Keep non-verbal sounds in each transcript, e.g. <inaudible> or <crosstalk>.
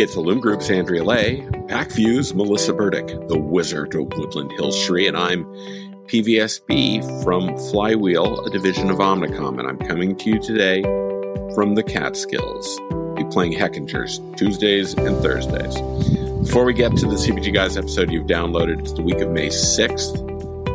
It's Illum Group's Andrea Leigh, Pacvue's Melissa Burdick, the Wizard of Woodland Hills Shri, and I'm PVSB from Flywheel, a division of Omnicom, and I'm coming to you today from the Catskills. Be playing Heckingers Tuesdays and Thursdays. Before we get to the CPG Guys episode you've downloaded, it's the week of May 6th.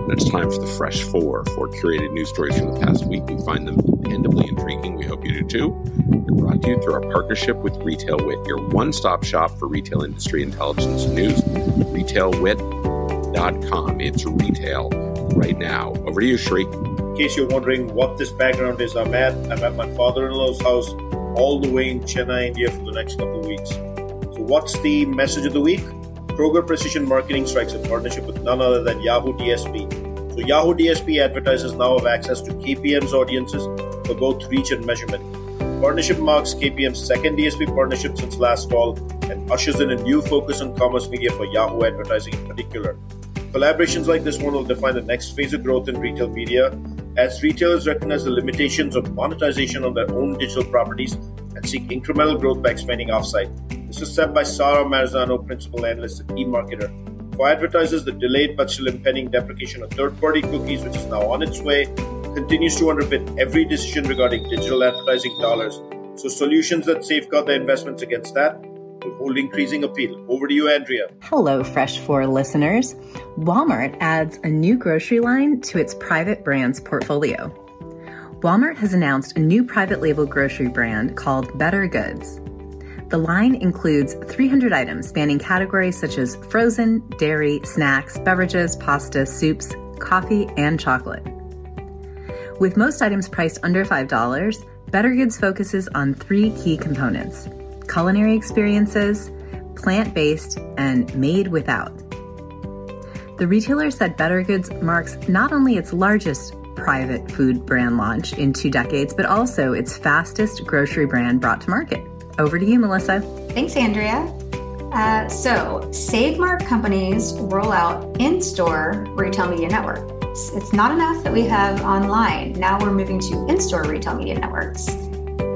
And it's time for the Fresh Four, four curated news stories from the past week. We find them dependably intriguing. We hope you do too. We're brought to you through our partnership with Retail Wit, your one stop shop for retail industry intelligence news. RetailWit.com. It's retail right now. Over to you, Shri. In case you're wondering what this background is, I'm at, I'm at my father in law's house all the way in Chennai, India for the next couple of weeks. So, what's the message of the week? Kroger Precision Marketing strikes a partnership with none other than Yahoo DSP. So Yahoo DSP advertisers now have access to KPM's audiences for both reach and measurement. Partnership marks KPM's second DSP partnership since last fall and ushers in a new focus on commerce media for Yahoo advertising in particular. Collaborations like this one will define the next phase of growth in retail media as retailers recognize the limitations of monetization on their own digital properties and seek incremental growth by expanding offsite. This is said by Sara Marzano, principal analyst at eMarketer. For advertisers, the delayed but still impending deprecation of third party cookies, which is now on its way, continues to underpin every decision regarding digital advertising dollars. So, solutions that safeguard their investments against that will hold increasing appeal. Over to you, Andrea. Hello, Fresh 4 listeners. Walmart adds a new grocery line to its private brands portfolio. Walmart has announced a new private label grocery brand called Better Goods. The line includes 300 items spanning categories such as frozen, dairy, snacks, beverages, pasta, soups, coffee, and chocolate. With most items priced under $5, Better Goods focuses on three key components culinary experiences, plant based, and made without. The retailer said Better Goods marks not only its largest private food brand launch in two decades, but also its fastest grocery brand brought to market. Over to you, Melissa. Thanks, Andrea. Uh, so, Save Mart companies roll out in store retail media network. It's, it's not enough that we have online. Now we're moving to in store retail media networks.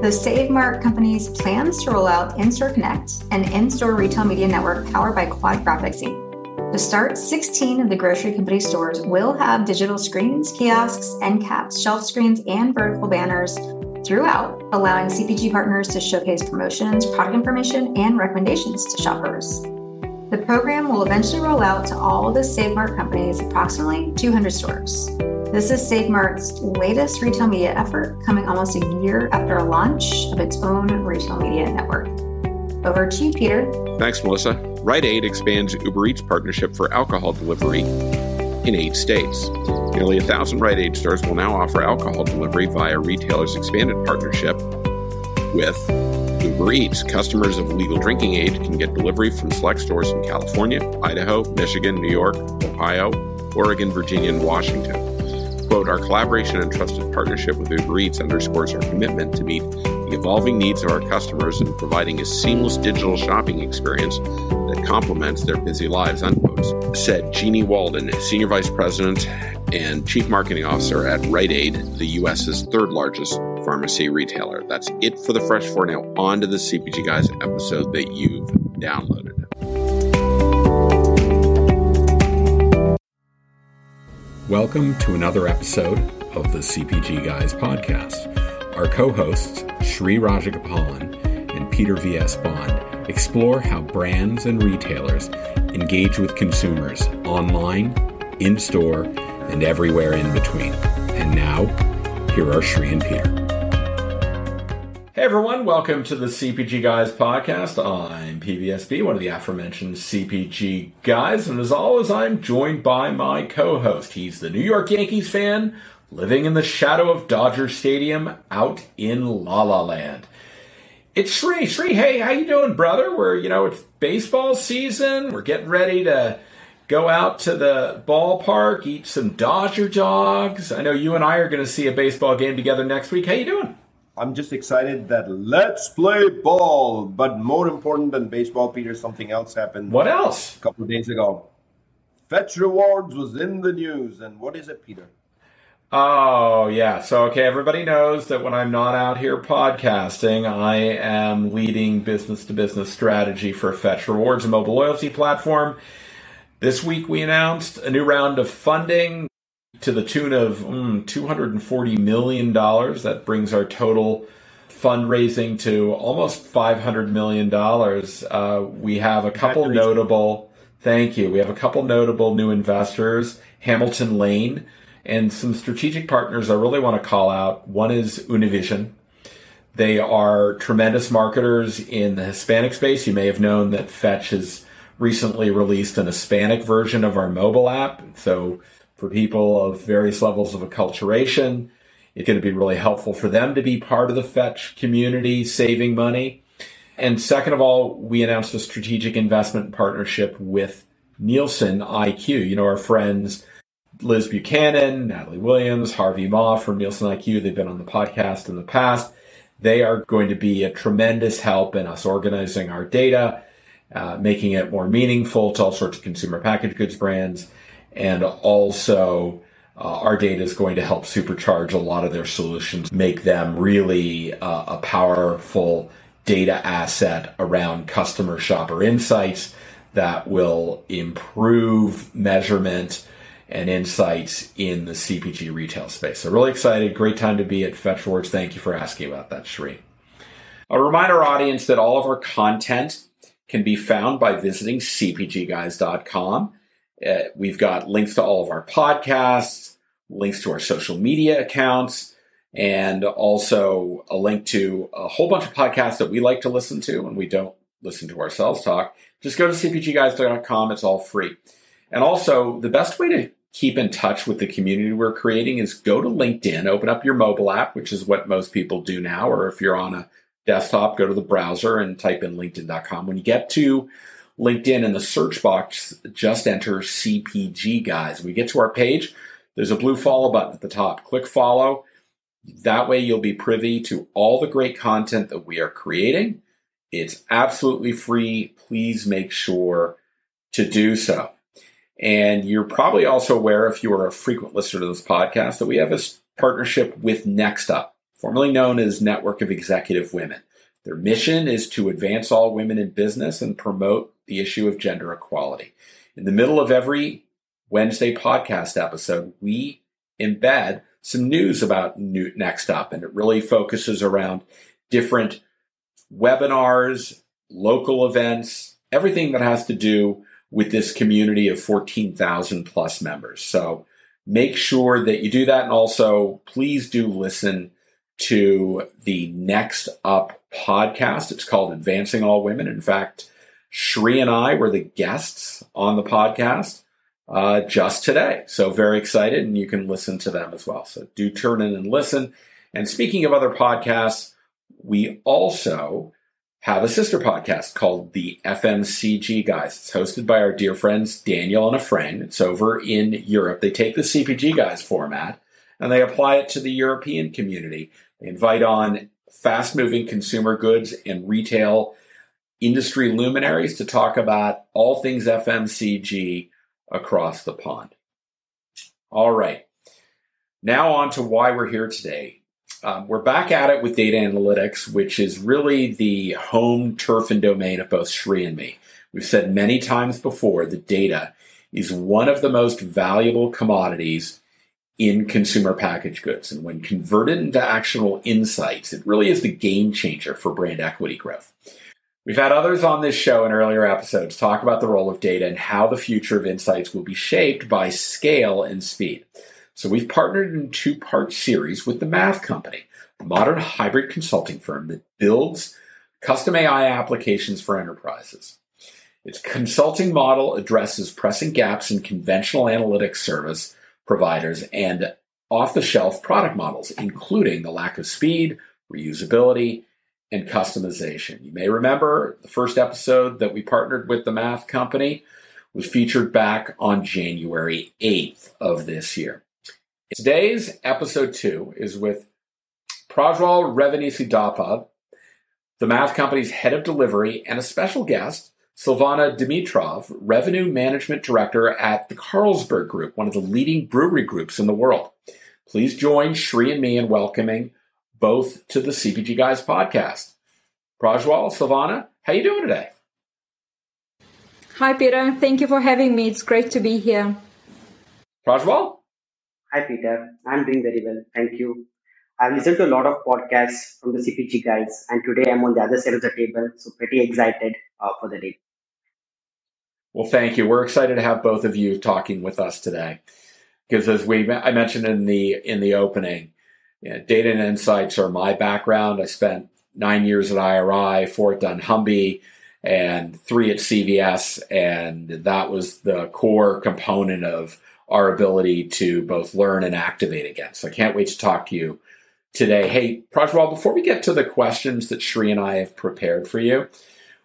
The Save Mart companies plans to roll out In Store Connect, an in store retail media network powered by Quad Graphics Inc. To start, 16 of the grocery company stores will have digital screens, kiosks, end caps, shelf screens, and vertical banners throughout, allowing CPG partners to showcase promotions, product information, and recommendations to shoppers. The program will eventually roll out to all the Save Mart companies, approximately 200 stores. This is Save Mart's latest retail media effort, coming almost a year after a launch of its own retail media network. Over to you, Peter. Thanks, Melissa. Rite Aid expands Uber Eats partnership for alcohol delivery in eight states. Nearly a thousand Rite Aid stores will now offer alcohol delivery via retailers' expanded partnership with Uber Eats. Customers of legal drinking age can get delivery from select stores in California, Idaho, Michigan, New York, Ohio, Oregon, Virginia, and Washington. Quote, our collaboration and trusted partnership with Uber Eats underscores our commitment to meet the evolving needs of our customers and providing a seamless digital shopping experience that complements their busy lives, unquote, said Jeanniey Walden, Senior Vice President and Chief Marketing Officer at Rite Aid, the U.S.'s third largest pharmacy retailer. That's it for the Fresh Four. Now, on to the CPG Guys episode that you've downloaded. Welcome to another episode of the CPG Guys podcast. Our co hosts, Shri Rajagopalan and Peter V.S. Bond, explore how brands and retailers engage with consumers online, in store, and everywhere in between. And now, here are Shri and Peter. Hey everyone, welcome to the CPG Guys podcast. I'm PVSB, one of the aforementioned CPG guys, and as always, I'm joined by my co-host. He's the New York Yankees fan, living in the shadow of Dodger Stadium out in La La Land. It's Shri. Shri, hey, how you doing, brother? We're, you know, it's baseball season. We're getting ready to go out to the ballpark, eat some Dodger dogs. I know you and I are going to see a baseball game together next week. How you doing? I'm just excited that let's play ball. But more important than baseball, Peter, something else happened. What else? A couple of days ago. Fetch Rewards was in the news. And what is it, Peter? Oh, yeah. So, okay, everybody knows that when I'm not out here podcasting, I am leading business to business strategy for Fetch Rewards, a mobile loyalty platform. This week, we announced a new round of funding to the tune of mm, $240 million. That brings our total fundraising to almost $500 million. Uh, we have a couple notable, thank you. We have a couple notable new investors, Hamilton Lane, and some strategic partners I really want to call out. One is Univision. They are tremendous marketers in the Hispanic space. You may have known that Fetch has recently released an Hispanic version of our mobile app. So for people of various levels of acculturation, it's going to be really helpful for them to be part of the Fetch community, saving money. And second of all, we announced a strategic investment partnership with Nielsen IQ. You know, our friends Liz Buchanan, Natalie Williams, Harvey Ma from Nielsen IQ. They've been on the podcast in the past. They are going to be a tremendous help in us organizing our data, uh, making it more meaningful to all sorts of consumer packaged goods brands. And also, uh, our data is going to help supercharge a lot of their solutions, make them really uh, a powerful data asset around customer shopper insights that will improve measurement and insights in the CPG retail space. So really excited. Great time to be at Fetch Rewards. Thank you for asking about that, Shri. I'll remind our audience that all of our content can be found by visiting cpgguys.com. Uh, we've got links to all of our podcasts, links to our social media accounts, and also a link to a whole bunch of podcasts that we like to listen to and we don't listen to ourselves talk. Just go to cpgguys.com. It's all free. And also, the best way to keep in touch with the community we're creating is go to LinkedIn, open up your mobile app, which is what most people do now, or if you're on a desktop, go to the browser and type in linkedin.com. When you get to LinkedIn in the search box, just enter CPG guys. We get to our page, there's a blue follow button at the top. Click follow. That way you'll be privy to all the great content that we are creating. It's absolutely free. Please make sure to do so. And you're probably also aware, if you are a frequent listener to this podcast, that we have a partnership with Next Up, formerly known as Network of Executive Women. Their mission is to advance all women in business and promote the issue of gender equality. In the middle of every Wednesday podcast episode, we embed some news about Next Up, and it really focuses around different webinars, local events, everything that has to do with this community of 14,000 plus members. So make sure that you do that. And also, please do listen to the Next Up podcast. It's called Advancing All Women. In fact, Shri and I were the guests on the podcast uh, just today. So very excited, and you can listen to them as well. So do turn in and listen. And speaking of other podcasts, we also have a sister podcast called the FMCG Guys. It's hosted by our dear friends Daniel and a friend. It's over in Europe. They take the CPG Guys format and they apply it to the European community. They invite on fast moving consumer goods and retail industry luminaries to talk about all things FMCG across the pond. All right. Now on to why we're here today. Um, we're back at it with data analytics, which is really the home turf and domain of both Shri and me. We've said many times before that data is one of the most valuable commodities in consumer packaged goods. And when converted into actionable insights, it really is the game changer for brand equity growth. We've had others on this show in earlier episodes talk about the role of data and how the future of insights will be shaped by scale and speed. So we've partnered in a two part series with the Math Company, a modern hybrid consulting firm that builds custom AI applications for enterprises. Its consulting model addresses pressing gaps in conventional analytics service providers and off the shelf product models, including the lack of speed, reusability, and customization. You may remember the first episode that we partnered with the Math Company was featured back on January 8th of this year. Today's episode two is with Prajwal Revanasiddappa the math company's head of delivery, and a special guest, Silvana Dimitrov, revenue management director at the Carlsberg Group, one of the leading brewery groups in the world. please join Shri and me in welcoming both to the CPG Guys podcast. Prajwal, Silvana, how you doing today? Hi, Peter. Thank you for having me. It's great to be here. Prajwal? Hi, Peter. I'm doing very well. Thank you. I've listened to a lot of podcasts from the CPG guys, and today I'm on the other side of the table, so pretty excited uh, for the day. Well, thank you. We're excited to have both of you talking with us today, because as we I mentioned in the in the opening, you know, data and insights are my background. I spent nine years at IRI, four at dunnhumby, and three at CVS, and that was the core component of our ability to both learn and activate again. So I can't wait to talk to you today. Hey, Prajwal, before we get to the questions that Shri and I have prepared for you,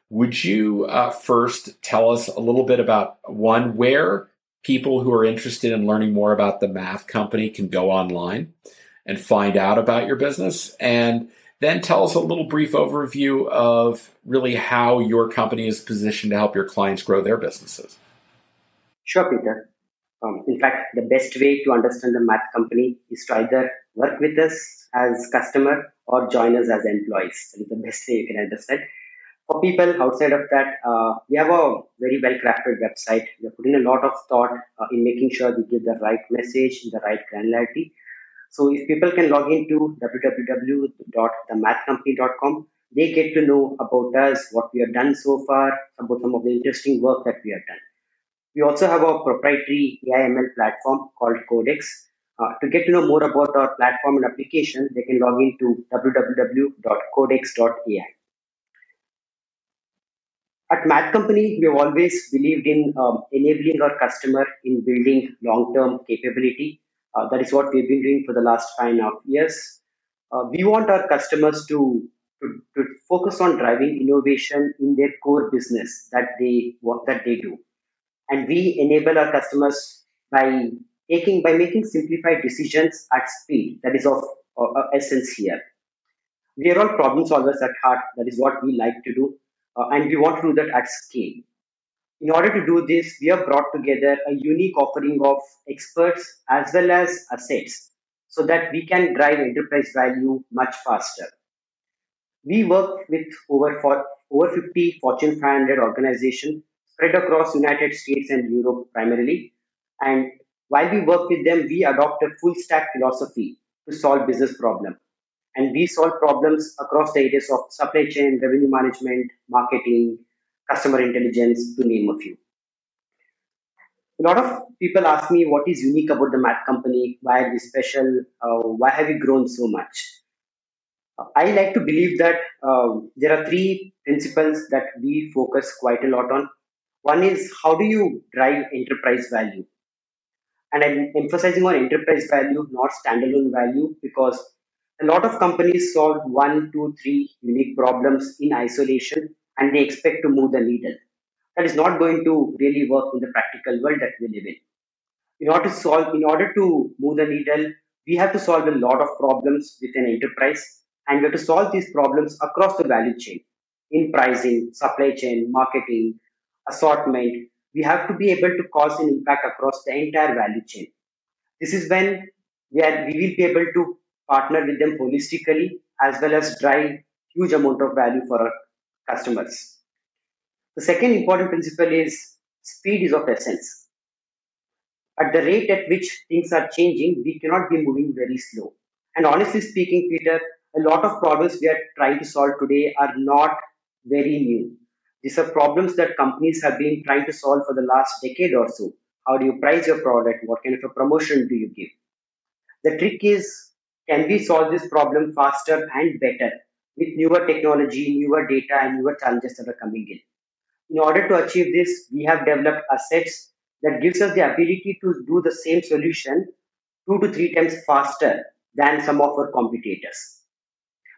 would you uh, first tell us a little bit about one, where people who are interested in learning more about the math company can go online and find out about your business? And then tell us a little brief overview of really how your company is positioned to help your clients grow their businesses. Sure, Peter. Um, in fact, the best way to understand the math company is to either work with us as customer or join us as employees. That is the best way you can understand. For people outside of that, uh, we have a very well crafted website. We are putting a lot of thought uh, in making sure we give the right message, the right granularity. So if people can log into www.themathcompany.com, they get to know about us, what we have done so far, about some of the interesting work that we have done. We also have a proprietary AIML platform called Co.dx. Uh, to get to know more about our platform and application, they can log into www.codx.ai. At Math Company, we have always believed in um, enabling our customer in building long-term capability. Uh, that is what we've been doing for the last five and a half years. Uh, we want our customers to, to, to focus on driving innovation in their core business that they that they do and we enable our customers by taking by making simplified decisions at speed. That is of uh, essence here. We are all problem solvers at heart. That is what we like to do. Uh, and we want to do that at scale. In order to do this we have brought together a unique offering of experts as well as assets so that we can drive enterprise value much faster. We work with over for, over 50 fortune 500 organizations spread across United States and Europe primarily. And while we work with them, we adopt a full stack philosophy to solve business problems. And we solve problems across the areas of supply chain, revenue management, marketing, customer intelligence, to name a few. A lot of people ask me what is unique about the math company, why are we special, uh, why have we grown so much? I like to believe that uh, there are three principles that we focus quite a lot on. One is how do you drive enterprise value? And I'm emphasizing on enterprise value, not standalone value, because a lot of companies solve one, two, three unique problems in isolation and they expect to move the needle. That is not going to really work in the practical world that we live in. In order to solve, in order to move the needle, we have to solve a lot of problems within enterprise and we have to solve these problems across the value chain in pricing, supply chain, marketing, assortment, we have to be able to cause an impact across the entire value chain. This is when we, are, we will be able to partner with them holistically as well as drive huge amount of value for our customers. The second important principle is speed is of essence. At the rate at which things are changing, we cannot be moving very slow. And honestly speaking, Peter, a lot of problems we are trying to solve today are not very new. These are problems that companies have been trying to solve for the last decade or so. How do you price your product? What kind of a promotion do you give? The trick is can we solve this problem faster and better with newer technology, newer data, and newer challenges that are coming in? In order to achieve this, we have developed assets that gives us the ability to do the same solution two to three times faster than some of our competitors.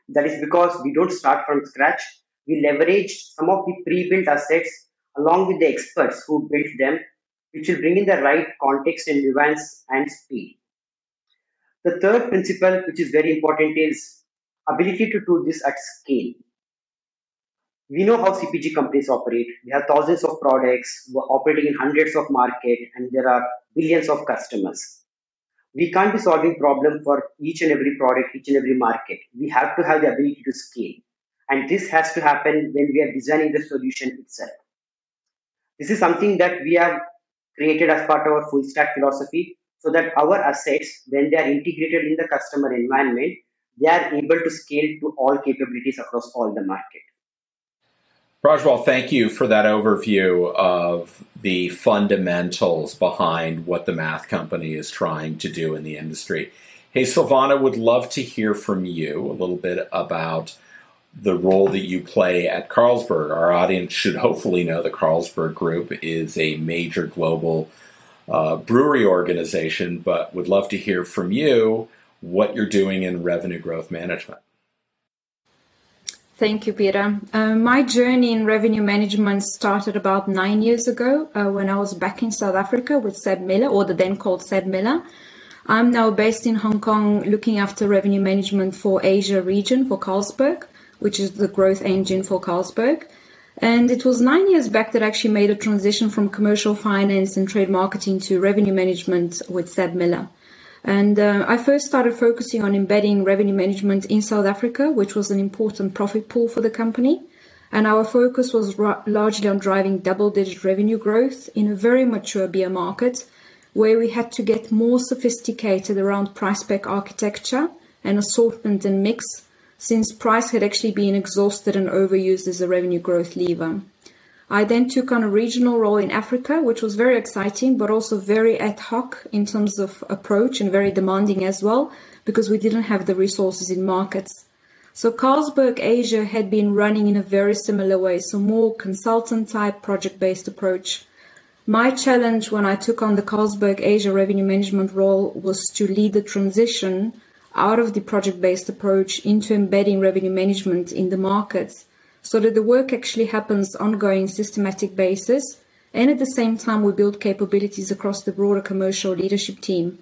That is because we don't start from scratch we leveraged some of the pre-built assets along with the experts who built them, which will bring in the right context and nuance and speed. The third principle, which is very important, is ability to do this at scale. We know how CPG companies operate. We have thousands of products operating in hundreds of markets, and there are billions of customers. we can't be solving problem for each and every product, each and every market. We have to have the ability to scale. And this has to happen when we are designing the solution itself. This is something that we have created as part of our full stack philosophy so that our assets, when they are integrated in the customer environment, they are able to scale to all capabilities across all the market. Prajwal, thank you for that overview of the fundamentals behind what the math company is trying to do in the industry. Hey, Silvana, would love to hear from you a little bit about the role that you play at Carlsberg. Our audience should hopefully know the Carlsberg Group is a major global uh, brewery organization, but would love to hear from you what you're doing in revenue growth management. Thank you, Peter. Uh, my journey in revenue management started about nine years ago uh, when I was back in South Africa with SABMiller, or the then called SABMiller. I'm now based in Hong Kong looking after revenue management for Asia region for Carlsberg, which is the growth engine for Carlsberg. And it was nine years back that I actually made a transition from commercial finance and trade marketing to revenue management with SABMiller. And uh, I first started focusing on embedding revenue management in South Africa, which was an important profit pool for the company. And our focus was largely on driving double digit revenue growth in a very mature beer market, where we had to get more sophisticated around price pack architecture and assortment and mix, since price had actually been exhausted and overused as a revenue growth lever. I then took on a regional role in Africa, which was very exciting, but also very ad hoc in terms of approach and very demanding as well, because we didn't have the resources in markets. So Carlsberg Asia had been running in a very similar way, so more consultant type project based approach. My challenge when I took on the Carlsberg Asia revenue management role was to lead the transition out of the project based approach into embedding revenue management in the markets so that the work actually happens ongoing systematic basis and at the same time we build capabilities across the broader commercial leadership team.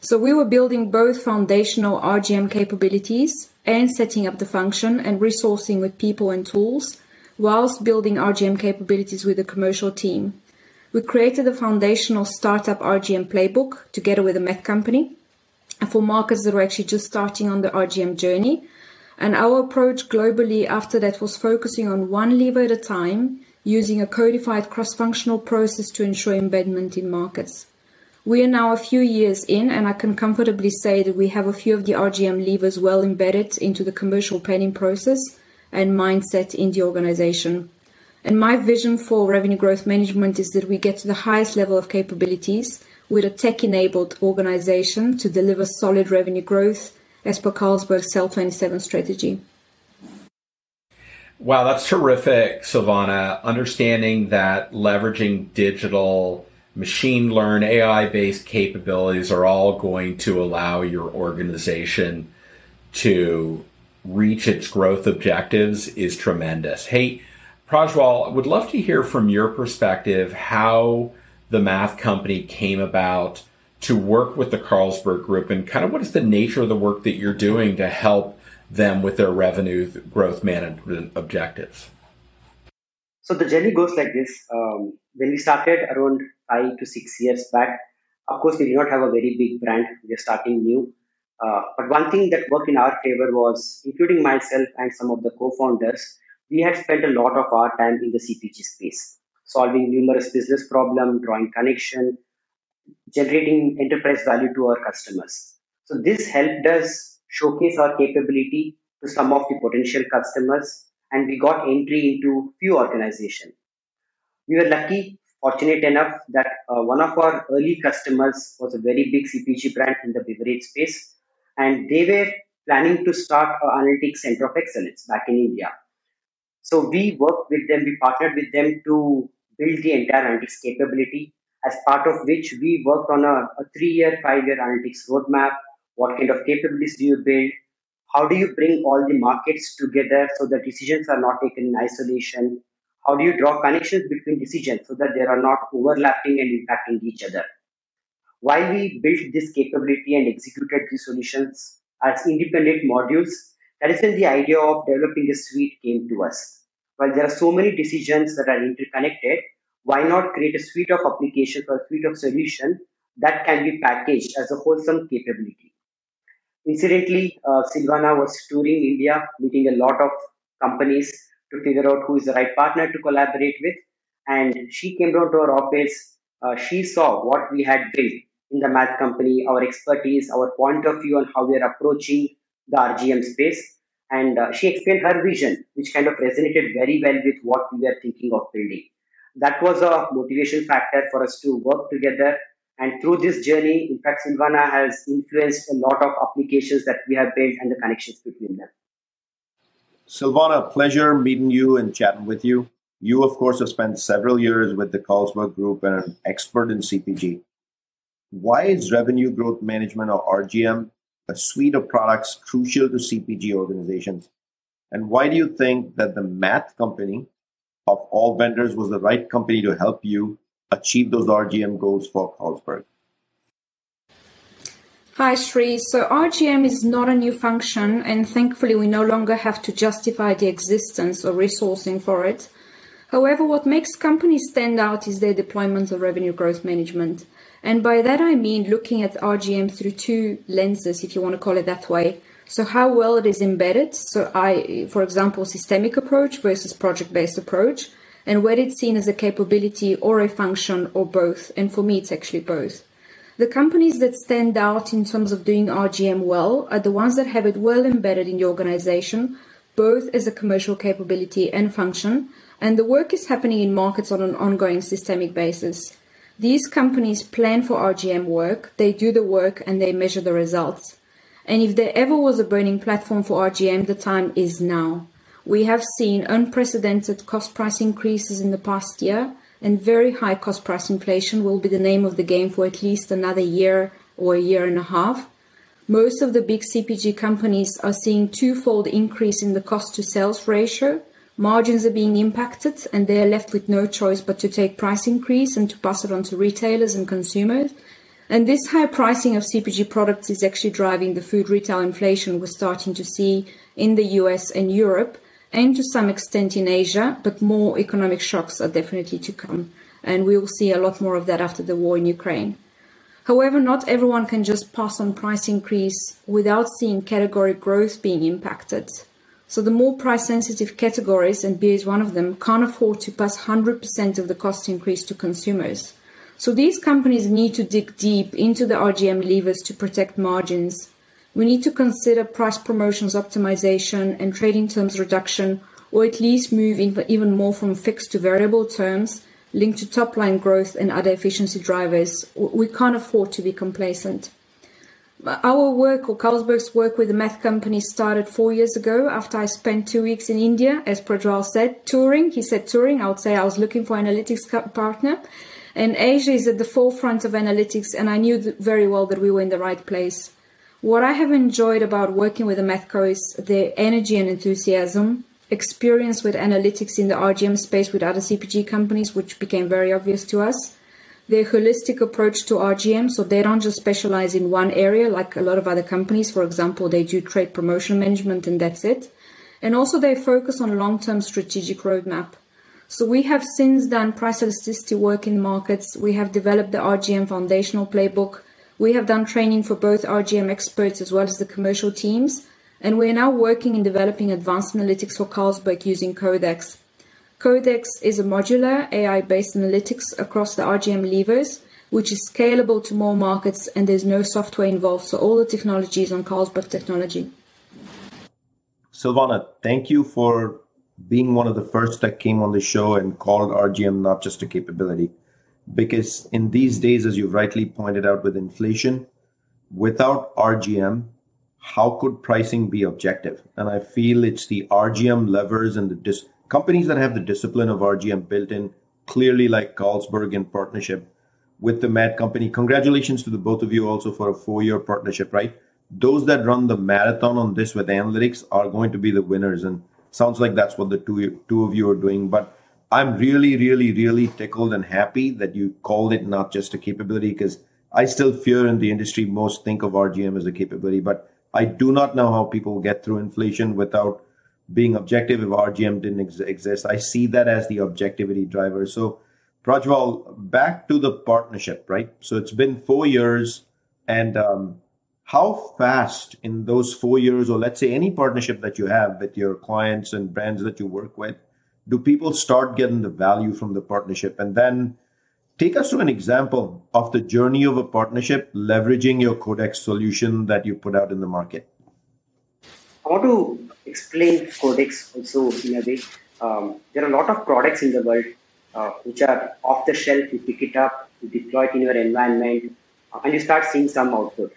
So we were building both foundational rgm capabilities and setting up the function and resourcing with people and tools whilst building rgm capabilities with the commercial team. We created a foundational startup rgm playbook together with a math company for markets that were actually just starting on the rgm journey and our approach globally after that was focusing on one lever at a time, using a codified cross functional process to ensure embedment in markets. We are now a few years in, and I can comfortably say that we have a few of the RGM levers well embedded into the commercial planning process and mindset in the organization. And my vision for revenue growth management is that we get to the highest level of capabilities with a tech enabled organization to deliver solid revenue growth as per Carlsberg's SAIL 27 strategy. Wow, that's terrific, Silvana. Understanding that leveraging digital, machine learn, AI based capabilities are all going to allow your organization to reach its growth objectives is tremendous. Hey, Prajwal, I would love to hear from your perspective how the math company came about to work with the Carlsberg Group and kind of what is the nature of the work that you're doing to help them with their revenue growth management objectives? So the journey goes like this. Um, when we started around five to six years back, of course, we did not have a very big brand. We are starting new. Uh, but one thing that worked in our favor was, including myself and some of the co-founders, we had spent a lot of our time in the CPG space, solving numerous business problems, drawing connection, generating enterprise value to our customers. So this helped us showcase our capability to some of the potential customers and we got entry into few organizations. We were lucky, fortunate enough that uh, one of our early customers was a very big CPG brand in the beverage space and they were planning to start an analytics center of excellence back in India. So we worked with them, we partnered with them to build the entire analytics capability as part of which we worked on a, a three-year, five-year analytics roadmap. What kind of capabilities do you build? How do you bring all the markets together so that decisions are not taken in isolation? How do you draw connections between decisions so that they are not overlapping and impacting each other? While we built this capability and executed these solutions as independent modules, that is when the idea of developing a suite came to us. While there are so many decisions that are interconnected, why not create a suite of applications or suite of solutions that can be packaged as a wholesome capability. Incidentally, uh, Silvana was touring India, meeting a lot of companies to figure out who is the right partner to collaborate with. And she came down to our office. Uh, she saw what we had built in the math company, our expertise, our point of view on how we are approaching the RGM space. And uh, she explained her vision, which kind of resonated very well with what we were thinking of building. That was a motivation factor for us to work together and through this journey, in fact, Silvana has influenced a lot of applications that we have built and the connections between them. Silvana, pleasure meeting you and chatting with you. You, of course, have spent several years with the Carlsberg Group and an expert in CPG. Why is revenue growth management or RGM a suite of products crucial to CPG organizations? And why do you think that the math company of all vendors was the right company to help you achieve those RGM goals for Carlsberg? Hi, Sri. So RGM is not a new function, and thankfully, we no longer have to justify the existence or resourcing for it. However, what makes companies stand out is their deployment of revenue growth management. And by that, I mean looking at RGM through two lenses, if you want to call it that way. So, how well it is embedded. So, I, for example, systemic approach versus project based approach and where it's seen as a capability or a function or both. And for me, it's actually both. The companies that stand out in terms of doing RGM well are the ones that have it well embedded in the organization, both as a commercial capability and function, and the work is happening in markets on an ongoing systemic basis. These companies plan for RGM work, they do the work, and they measure the results. And if there ever was a burning platform for RGM, the time is now. We have seen unprecedented cost price increases in the past year, and very high cost price inflation will be the name of the game for at least another year or a year and a half. Most of the big CPG companies are seeing twofold increase in the cost to sales ratio. Margins are being impacted and they are left with no choice but to take price increase and to pass it on to retailers and consumers. And this high pricing of CPG products is actually driving the food retail inflation we're starting to see in the US and Europe and to some extent in Asia, but more economic shocks are definitely to come. And we will see a lot more of that after the war in Ukraine. However, not everyone can just pass on price increase without seeing category growth being impacted. So the more price sensitive categories, and beer is one of them, can't afford to pass 100% of the cost increase to consumers. So these companies need to dig deep into the RGM levers to protect margins we need to consider price promotions optimization and trading terms reduction, or at least move even more from fixed to variable terms linked to top line growth and other efficiency drivers. We can't afford to be complacent. Our work, or Carlsberg's work with the math company, started four years ago after I spent two weeks in India, as Prajwal said, touring. He said touring. I would say I was looking for an analytics partner. And Asia is at the forefront of analytics, and I knew very well that we were in the right place. What I have enjoyed about working with the Mathco is their energy and enthusiasm, experience with analytics in the RGM space with other CPG companies, which became very obvious to us. Their holistic approach to RGM, so they don't just specialize in one area like a lot of other companies. For example, they do trade promotion management and that's it. And also they focus on long-term strategic roadmap. So we have since done price elasticity work in the markets. We have developed the RGM foundational playbook we have done training for both RGM experts as well as the commercial teams, and we are now working in developing advanced analytics for Carlsberg using Co.dx. Co.dx is a modular AI based analytics across the RGM levers, which is scalable to more markets and there's no software involved, so all the technology is on Carlsberg technology. Silvana, thank you for being one of the first that came on the show and called RGM not just a capability because in these days, as you've rightly pointed out with inflation, without RGM, how could pricing be objective? And I feel it's the RGM levers and the dis- companies that have the discipline of RGM built in, clearly like Carlsberg in partnership with the Math Company. Congratulations to the both of you also for a four-year partnership, right? Those that run the marathon on this with analytics are going to be the winners, and sounds like that's what the two two of you are doing. But I'm really, really, really tickled and happy that you called it not just a capability because I still fear in the industry most think of RGM as a capability, but I do not know how people get through inflation without being objective if RGM didn't ex- exist. I see that as the objectivity driver. So Prajwal, back to the partnership, right? So it's been four years, and um, how fast in those four years, or let's say any partnership that you have with your clients and brands that you work with, do people start getting the value from the partnership? And then take us to an example of the journey of a partnership leveraging your Co.dx solution that you put out in the market. I want to explain Co.dx also in a way. Um, there are a lot of products in the world uh, which are off the shelf. You pick it up, you deploy it in your environment, uh, and you start seeing some output.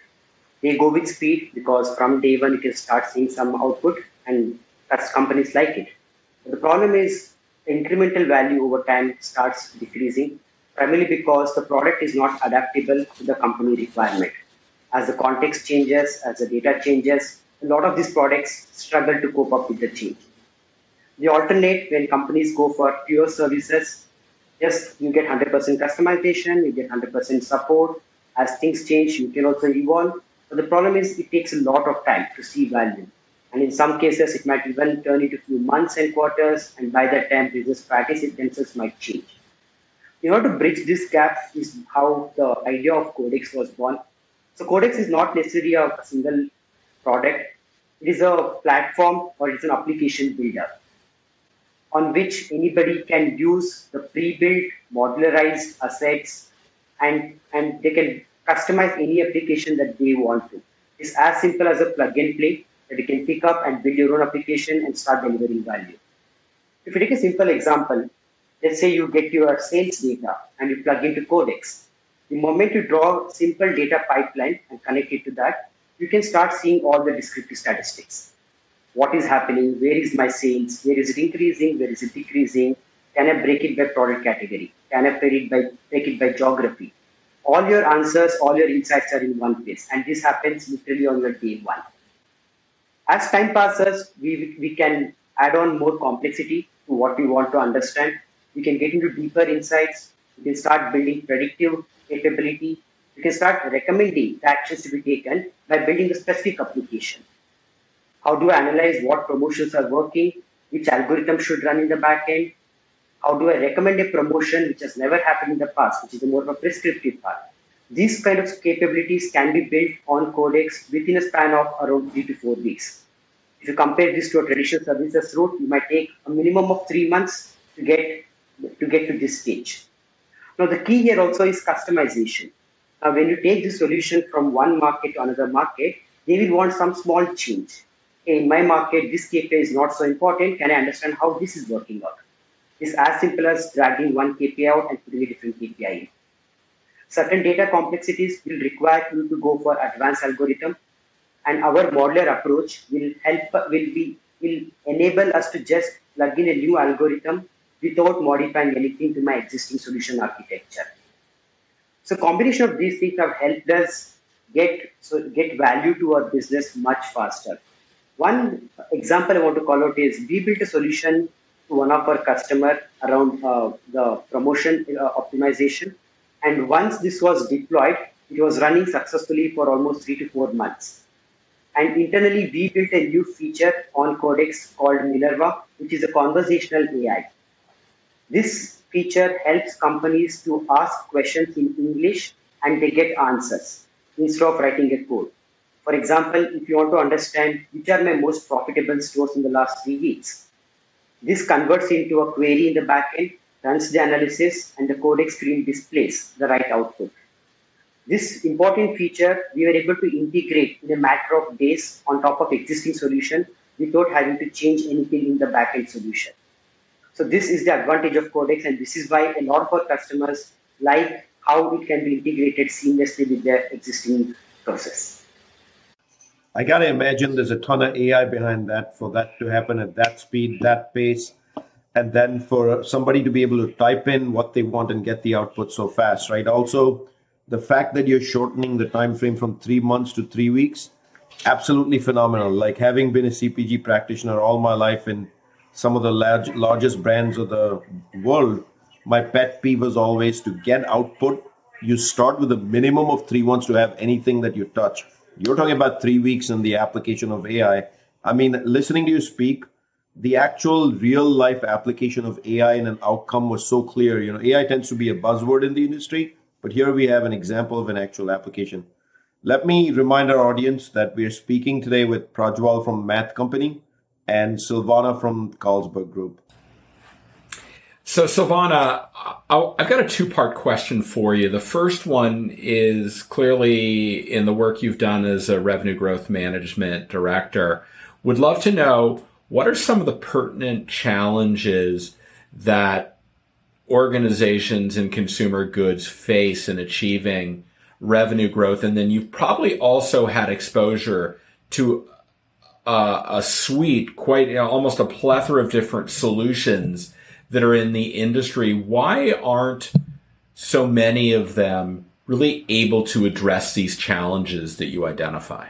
They go with speed because from day one you can start seeing some output, and that's companies like it. But the problem is incremental value over time starts decreasing, primarily because the product is not adaptable to the company requirement. As the context changes, as the data changes, a lot of these products struggle to cope up with the change. The alternate when companies go for pure services Yes, you get 100% customization, you get 100% support. As things change, you can also evolve. But the problem is it takes a lot of time to see value. And in some cases, it might even turn into few months and quarters. And by that time, business practices themselves might change. In order to bridge this gap is how the idea of Co.dx was born. So Co.dx is not necessarily a single product. It is a platform or it's an application builder on which anybody can use the pre-built modularized assets and, and they can customize any application that they want to. It's as simple as a plug and play that you can pick up and build your own application and start delivering value. If you take a simple example, let's say you get your sales data and you plug into Co.dx. The moment you draw simple data pipeline and connect it to that, you can start seeing all the descriptive statistics what is happening, where is my sales, where is it increasing, where is it decreasing, can I break it by product category, can I break it by, break it by geography. All your answers, all your insights are in one place, and this happens literally on your day one. As time passes, we, we can add on more complexity to what we want to understand. We can get into deeper insights. We can start building predictive capability. We can start recommending the actions to be taken by building a specific application. How do I analyze what promotions are working? Which algorithm should run in the backend? How do I recommend a promotion which has never happened in the past, which is more of a prescriptive part? These kind of capabilities can be built on Co.dx within a span of around three to four weeks. If you compare this to a traditional services route, you might take a minimum of three months to get to get to this stage. Now the key here also is customization. Now when you take the solution from one market to another market, they will want some small change in my market, this KPI is not so important. Can I understand how this is working out? It's as simple as dragging one KPI out and putting a different KPI in. Certain data complexities will require you to go for advanced algorithm, and our modular approach will help will be will enable us to just plug in a new algorithm without modifying anything to my existing solution architecture. So combination of these things have helped us get so get value to our business much faster. One example I want to call out is we built a solution to one of our customer around uh, the promotion uh, optimization. And once this was deployed, it was running successfully for almost three to four months. And internally, we built a new feature on Co.dx called Minerva, which is a conversational AI. This feature helps companies to ask questions in English and they get answers instead of writing a code. For example, if you want to understand which are my most profitable stores in the last three weeks, this converts into a query in the backend, runs the analysis, and the Co.dx screen displays the right output. This important feature we were able to integrate in a matter of days on top of existing solution without having to change anything in the backend solution. So this is the advantage of Co.dx, and this is why a lot of our customers like how it can be integrated seamlessly with their existing process. I got to imagine there's a ton of AI behind that for that to happen at that speed, that pace, and then for somebody to be able to type in what they want and get the output so fast, right? Also, the fact that you're shortening the time frame from three months to three weeks, absolutely phenomenal. Like having been a CPG practitioner all my life in some of the large, largest brands of the world, my pet peeve was always to get output. You start with a minimum of three months to have anything that you touch you're talking about three weeks in the application of AI. I mean, listening to you speak, the actual real life application of AI and an outcome was so clear. You know, AI tends to be a buzzword in the industry, but here we have an example of an actual application. Let me remind our audience that we are speaking today with Prajwal from Math Company and Silvana from Carlsberg Group. So, Silvana, I've got a two part question for you. The first one is clearly in the work you've done as a revenue growth management director. Would love to know what are some of the pertinent challenges that organizations in consumer goods face in achieving revenue growth? And then you've probably also had exposure to uh, a suite, quite you know, almost a plethora of different solutions that are in the industry. Why aren't so many of them really able to address these challenges that you identify?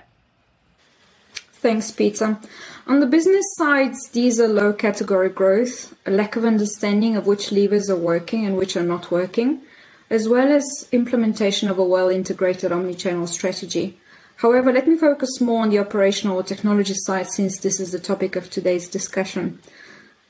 Thanks, Peter. On the business side, these are low category growth, a lack of understanding of which levers are working and which are not working, as well as implementation of a well integrated omni-channel strategy. However, let me focus more on the operational or technology side since this is the topic of today's discussion.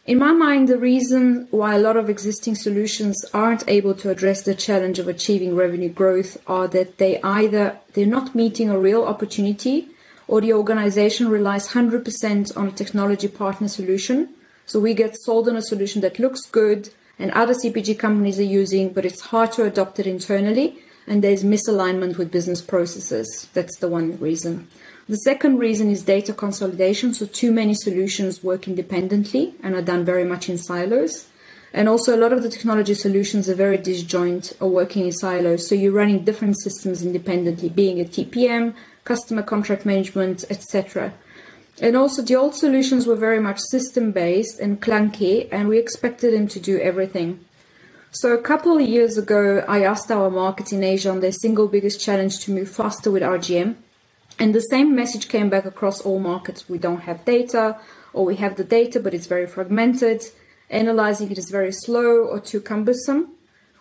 In my mind, the reason why a lot of existing solutions aren't able to address the challenge of achieving revenue growth are that they either they're not meeting a real opportunity or the organization relies 100% on a technology partner solution. So we get sold on a solution that looks good and other CPG companies are using, but it's hard to adopt it internally and there's misalignment with business processes. That's the one reason. The second reason is data consolidation. So too many solutions work independently and are done very much in silos. And also a lot of the technology solutions are very disjoint or working in silos. So you're running different systems independently, being a TPM, customer contract management, etc. And also the old solutions were very much system based and clunky and we expected them to do everything. So a couple of years ago, I asked our market in Asia on their single biggest challenge to move faster with RGM and the same message came back across all markets. We don't have data, or we have the data, but it's very fragmented. Analyzing it is very slow or too cumbersome.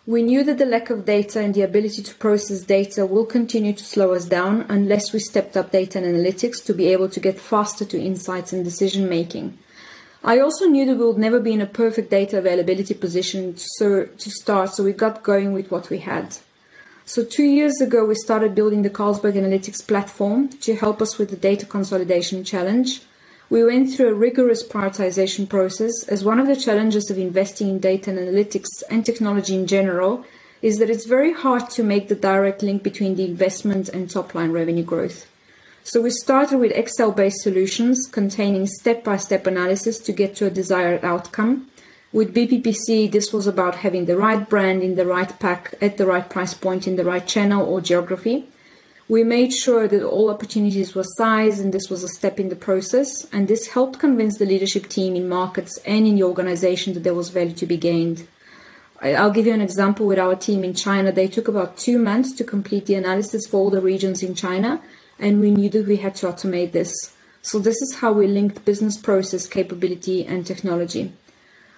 We knew that the lack of data and the ability to process data will continue to slow us down unless we stepped up data and analytics to be able to get faster to insights and decision making. I also knew that we would never be in a perfect data availability position to start, so we got going with what we had. So two years ago, we started building the Carlsberg Analytics platform to help us with the data consolidation challenge. We went through a rigorous prioritization process as one of the challenges of investing in data and analytics and technology in general is that it's very hard to make the direct link between the investment and top line revenue growth. So we started with Excel based solutions containing step by step analysis to get to a desired outcome. With BPPC, this was about having the right brand in the right pack at the right price point in the right channel or geography. We made sure that all opportunities were sized, and this was a step in the process. And this helped convince the leadership team in markets and in the organization that there was value to be gained. I'll give you an example with our team in China. They took about two months to complete the analysis for all the regions in China, and we knew that we had to automate this. So, this is how we linked business process capability and technology.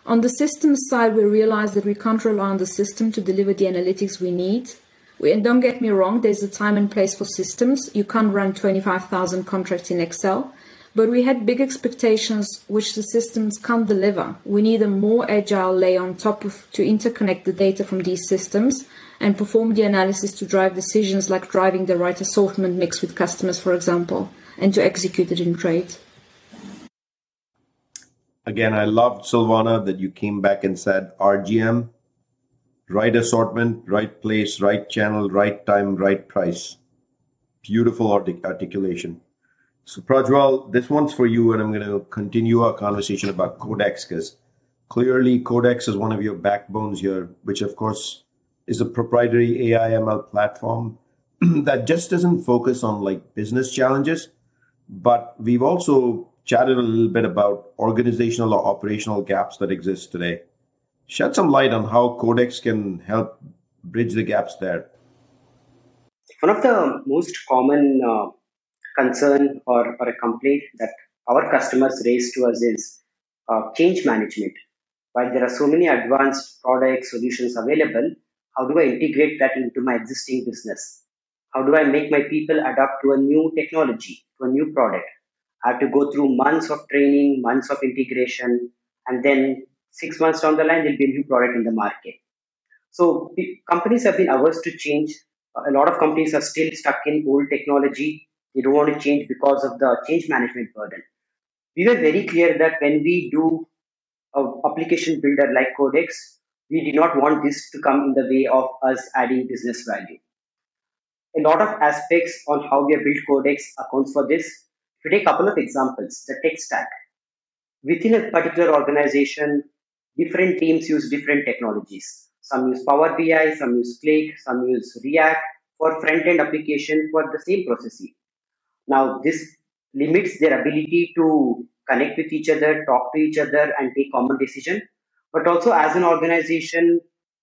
On the systems side, we realized that we can't rely on the system to deliver the analytics we need. We, and don't get me wrong, there's a time and place for systems. You can't run 25,000 contracts in Excel. But we had big expectations which the systems can't deliver. We need a more agile layer on top of to interconnect the data from these systems and perform the analysis to drive decisions like driving the right assortment mix with customers, for example, and to execute it in trade again, I loved Silvana that you came back and said RGM, right assortment, right place, right channel, right time, right price. Beautiful artic- articulation. So, Prajwal, this one's for you, and I'm going to continue our conversation about Co.dx because clearly Co.dx is one of your backbones here, which, of course, is a proprietary AI ML platform <clears throat> that just doesn't focus on like business challenges, but we've also chatted a little bit about organizational or operational gaps that exist today. Shed some light on how Co.dx can help bridge the gaps there. One of the most common uh, concern or, or a complaint that our customers raise to us is uh, change management. While there are so many advanced product solutions available, how do I integrate that into my existing business? How do I make my people adapt to a new technology, to a new product? I have to go through months of training, months of integration, and then six months down the line, there'll be a new product in the market. So companies have been averse to change. A lot of companies are still stuck in old technology. They don't want to change because of the change management burden. We were very clear that when we do an application builder like Co.dx, we did not want this to come in the way of us adding business value. A lot of aspects on how we have built Co.dx accounts for this. To take a couple of examples, the tech stack. Within a particular organization, different teams use different technologies. Some use Power BI, some use Qlik, some use React for front-end application for the same processing. Now, this limits their ability to connect with each other, talk to each other, and take common decision. But also, as an organization,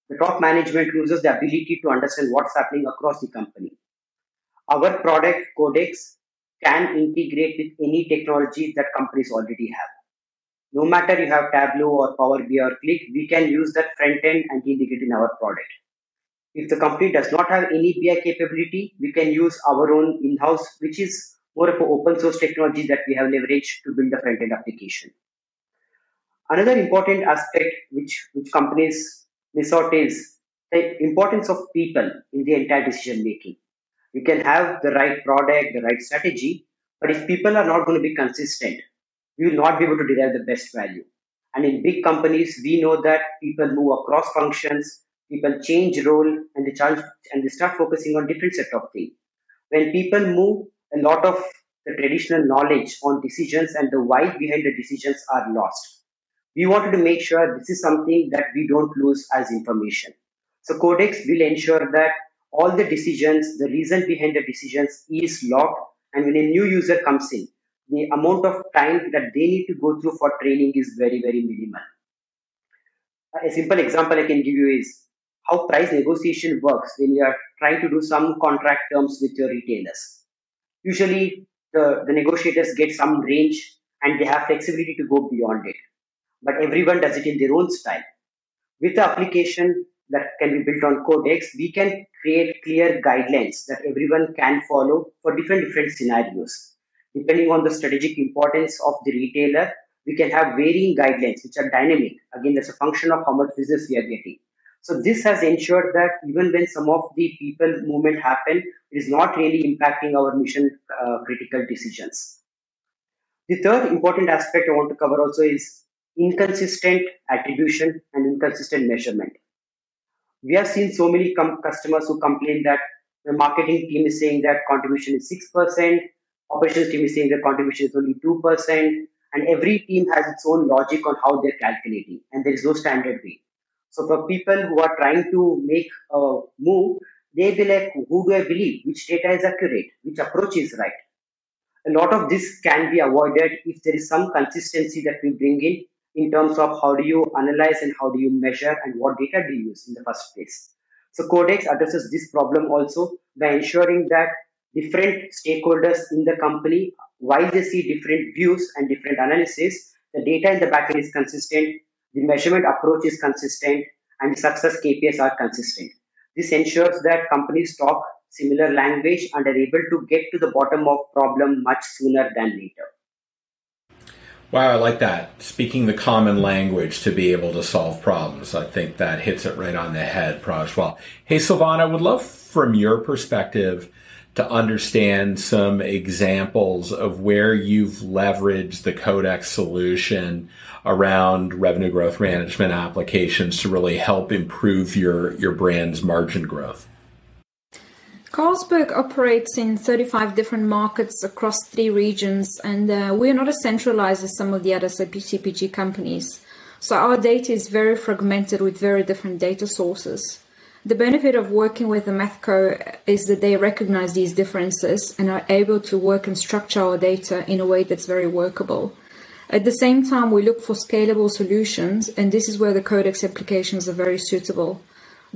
the top management loses the ability to understand what's happening across the company. Our product Co.dx can integrate with any technology that companies already have no matter you have Tableau or Power BI or Qlik, we can use that front end and integrate in our product. If the company does not have any BI capability, we can use our own in-house, which is more of an open source technology that we have leveraged to build the front end application. Another important aspect which, which companies miss out is the importance of people in the entire decision making. You can have the right product, the right strategy, but if people are not going to be consistent, we will not be able to derive the best value. And in big companies, we know that people move across functions, people change role, and they charge and they start focusing on different set of things. When people move, a lot of the traditional knowledge on decisions and the why behind the decisions are lost. We wanted to make sure this is something that we don't lose as information. So Co.dx will ensure that all the decisions, the reason behind the decisions is logged. And when a new user comes in, the amount of time that they need to go through for training is very, very minimal. A simple example I can give you is how price negotiation works when you are trying to do some contract terms with your retailers. Usually, the, the negotiators get some range and they have flexibility to go beyond it. But everyone does it in their own style. With the application that can be built on Co.dx, we can create clear guidelines that everyone can follow for different different scenarios depending on the strategic importance of the retailer, we can have varying guidelines which are dynamic. Again, that's a function of how much business we are getting. So this has ensured that even when some of the people movement happen, it is not really impacting our mission uh, critical decisions. The third important aspect I want to cover also is inconsistent attribution and inconsistent measurement. We have seen so many com- customers who complain that the marketing team is saying that contribution is 6%, operations team is saying their contribution is only 2%, and every team has its own logic on how they're calculating, and there is no standard way. So for people who are trying to make a move, they be like, who do I believe? Which data is accurate? Which approach is right? A lot of this can be avoided if there is some consistency that we bring in in terms of how do you analyze and how do you measure and what data do you use in the first place. So Co.dx addresses this problem also by ensuring that different stakeholders in the company, while they see different views and different analysis, the data in the backend is consistent, the measurement approach is consistent, and the success KPIs are consistent. This ensures that companies talk similar language and are able to get to the bottom of problem much sooner than later. Wow, I like that. Speaking the common language to be able to solve problems. I think that hits it right on the head, Praj. Well, hey, Sylvan, I would love from your perspective to understand some examples of where you've leveraged the Co.dx solution around revenue growth management applications to really help improve your, your brand's margin growth. Carlsberg operates in 35 different markets across three regions, and uh, we are not as centralized as some of the other CPG companies. So our data is very fragmented with very different data sources. The benefit of working with the MathCo is that they recognize these differences and are able to work and structure our data in a way that's very workable. At the same time, we look for scalable solutions, and this is where the Co.dx applications are very suitable.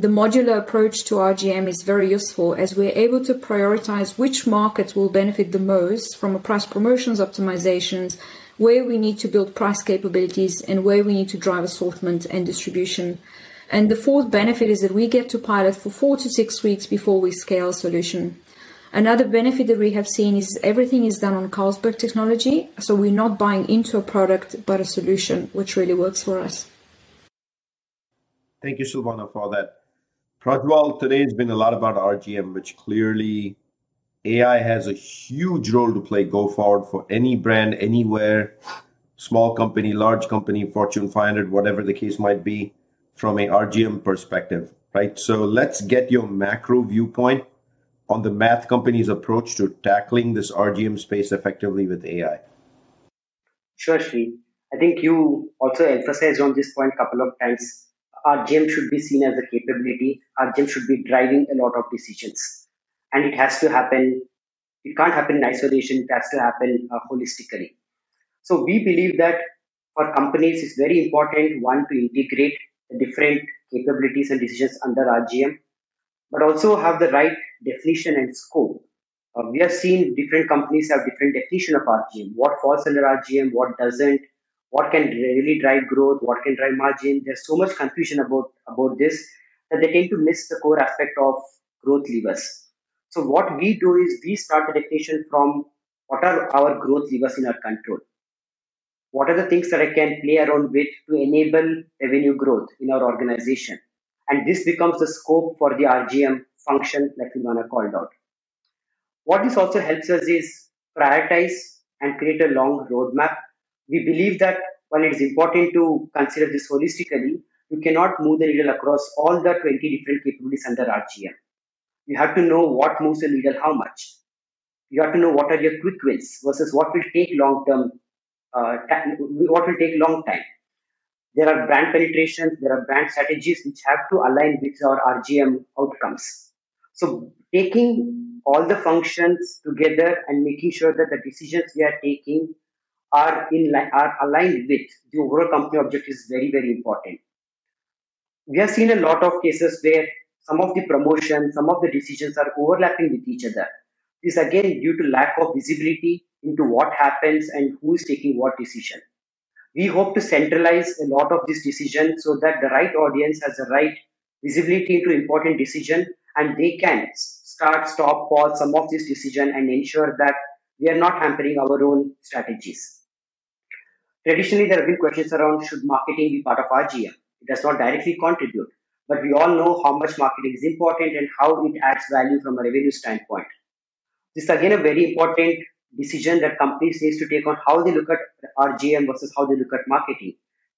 The modular approach to RGM is very useful as we're able to prioritize which markets will benefit the most from a price promotions optimizations, where we need to build price capabilities, and where we need to drive assortment and distribution. And the fourth benefit is that we get to pilot for four to six weeks before we scale a solution. Another benefit that we have seen is everything is done on Carlsberg technology. So we're not buying into a product, but a solution, which really works for us. Thank you, Silvana, for that. Prajwal, today has been a lot about RGM, which clearly AI has a huge role to play go forward for any brand, anywhere, small company, large company, Fortune 500, whatever the case might be, from a RGM perspective, right? So let's get your macro viewpoint on the math company's approach to tackling this RGM space effectively with AI? Sure, Sri. I think you also emphasized on this point a couple of times. RGM should be seen as a capability. RGM should be driving a lot of decisions. And it has to happen, it can't happen in isolation, it has to happen uh, holistically. So we believe that for companies, it's very important, one, to integrate the different capabilities and decisions under RGM but also have the right definition and scope. Uh, we have seen different companies have different definition of RGM. What falls under RGM, what doesn't, what can really drive growth, what can drive margin. There's so much confusion about, about this that they tend to miss the core aspect of growth levers. So what we do is we start the definition from what are our growth levers in our control? What are the things that I can play around with to enable revenue growth in our organization? And this becomes the scope for the RGM function like Silvana called out. What this also helps us is prioritize and create a long roadmap. We believe that while it is important to consider this holistically, you cannot move the needle across all the 20 different capabilities under RGM. You have to know what moves the needle how much. You have to know what are your quick wins versus what will take long term, uh, what will take long time there are brand penetrations, there are brand strategies which have to align with our RGM outcomes. So taking all the functions together and making sure that the decisions we are taking are in are aligned with the overall company objective is very very important. We have seen a lot of cases where some of the promotions, some of the decisions are overlapping with each other. This again due to lack of visibility into what happens and who is taking what decision we hope to centralize a lot of this decision so that the right audience has the right visibility into important decision and they can start, stop, pause some of this decision and ensure that we are not hampering our own strategies. Traditionally, there have been questions around should marketing be part of RGM? It does not directly contribute, but we all know how much marketing is important and how it adds value from a revenue standpoint. This is again a very important decision that companies need to take on how they look at RGM versus how they look at marketing.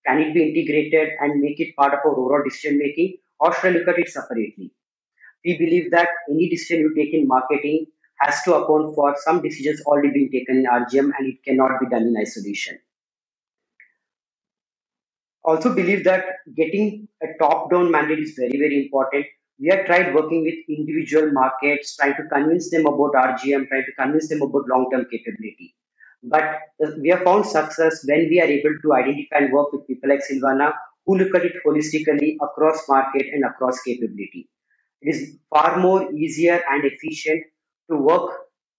Can it be integrated and make it part of our overall decision making, or should I look at it separately? We believe that any decision you take in marketing has to account for some decisions already being taken in RGM and it cannot be done in isolation. Also believe that getting a top-down mandate is very, very important we have tried working with individual markets, trying to convince them about RGM, trying to convince them about long-term capability. But uh, we have found success when we are able to identify and work with people like Silvana who look at it holistically across market and across capability. It is far more easier and efficient to work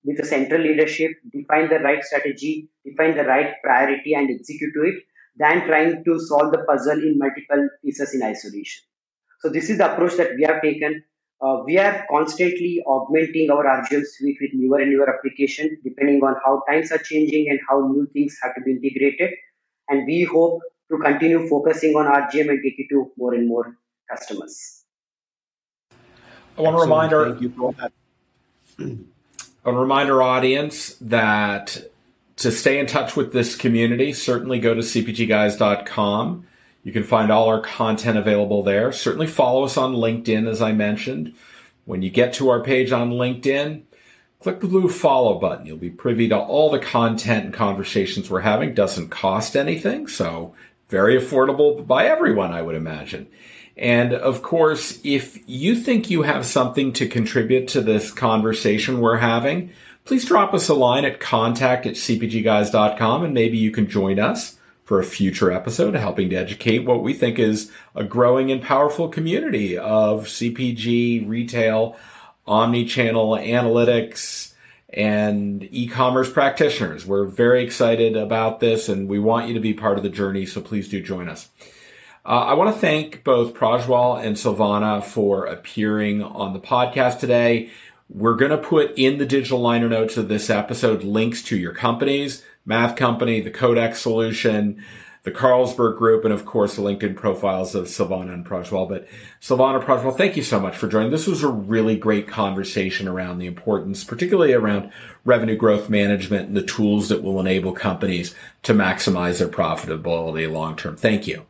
with the central leadership, define the right strategy, define the right priority and execute to it than trying to solve the puzzle in multiple pieces in isolation. So this is the approach that we have taken. Uh, we are constantly augmenting our RGM suite with newer and newer applications, depending on how times are changing and how new things have to be integrated. And we hope to continue focusing on RGM and take it to more and more customers. I want to remind our, you for that. <clears throat> I want to remind our audience that to stay in touch with this community, certainly go to cpgguys.com you can find all our content available there. Certainly follow us on LinkedIn, as I mentioned. When you get to our page on LinkedIn, click the blue follow button. You'll be privy to all the content and conversations we're having. Doesn't cost anything, so very affordable by everyone, I would imagine. And of course, if you think you have something to contribute to this conversation we're having, please drop us a line at contact at cpgguys.com and maybe you can join us for a future episode, helping to educate what we think is a growing and powerful community of CPG, retail, omni-channel analytics, and e-commerce practitioners. We're very excited about this and we want you to be part of the journey, so please do join us. Uh, I want to thank both Prajwal and Silvana for appearing on the podcast today. We're going to put in the digital liner notes of this episode links to your companies, Math Company, the Co.dx Solution, the Carlsberg Group, and of course the LinkedIn profiles of Silvana and Prajwal. But Silvana Prajwal, thank you so much for joining. This was a really great conversation around the importance, particularly around revenue growth management and the tools that will enable companies to maximize their profitability long term. Thank you.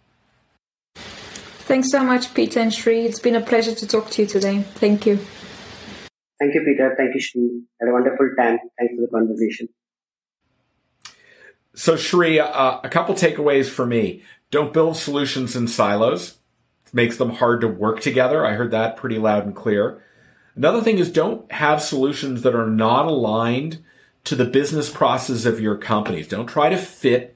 Thanks so much, Peter and Sri. It's been a pleasure to talk to you today. Thank you. Thank you, Peter. Thank you, Sri. Had a wonderful time. Thanks for the conversation. So, Sri, uh, a couple takeaways for me. Don't build solutions in silos. It makes them hard to work together. I heard that pretty loud and clear. Another thing is don't have solutions that are not aligned to the business process of your companies. Don't try to fit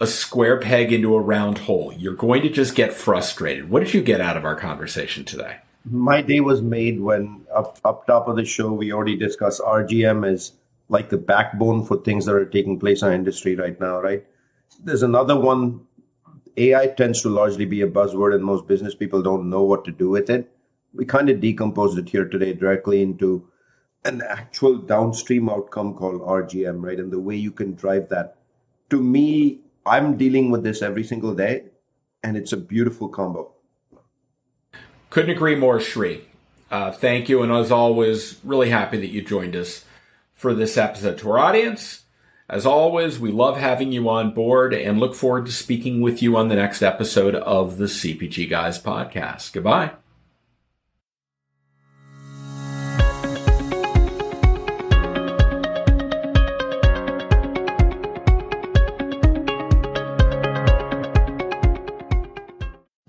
a square peg into a round hole. You're going to just get frustrated. What did you get out of our conversation today? My day was made when up, up top of the show, we already discussed RGM is like the backbone for things that are taking place in our industry right now, right? There's another one. AI tends to largely be a buzzword, and most business people don't know what to do with it. We kind of decomposed it here today directly into an actual downstream outcome called RGM, right? And the way you can drive that. To me, I'm dealing with this every single day, and it's a beautiful combo. Couldn't agree more, Sri. Uh, thank you, and as always, really happy that you joined us for this episode. To our audience, as always, we love having you on board and look forward to speaking with you on the next episode of the CPG Guys podcast. Goodbye.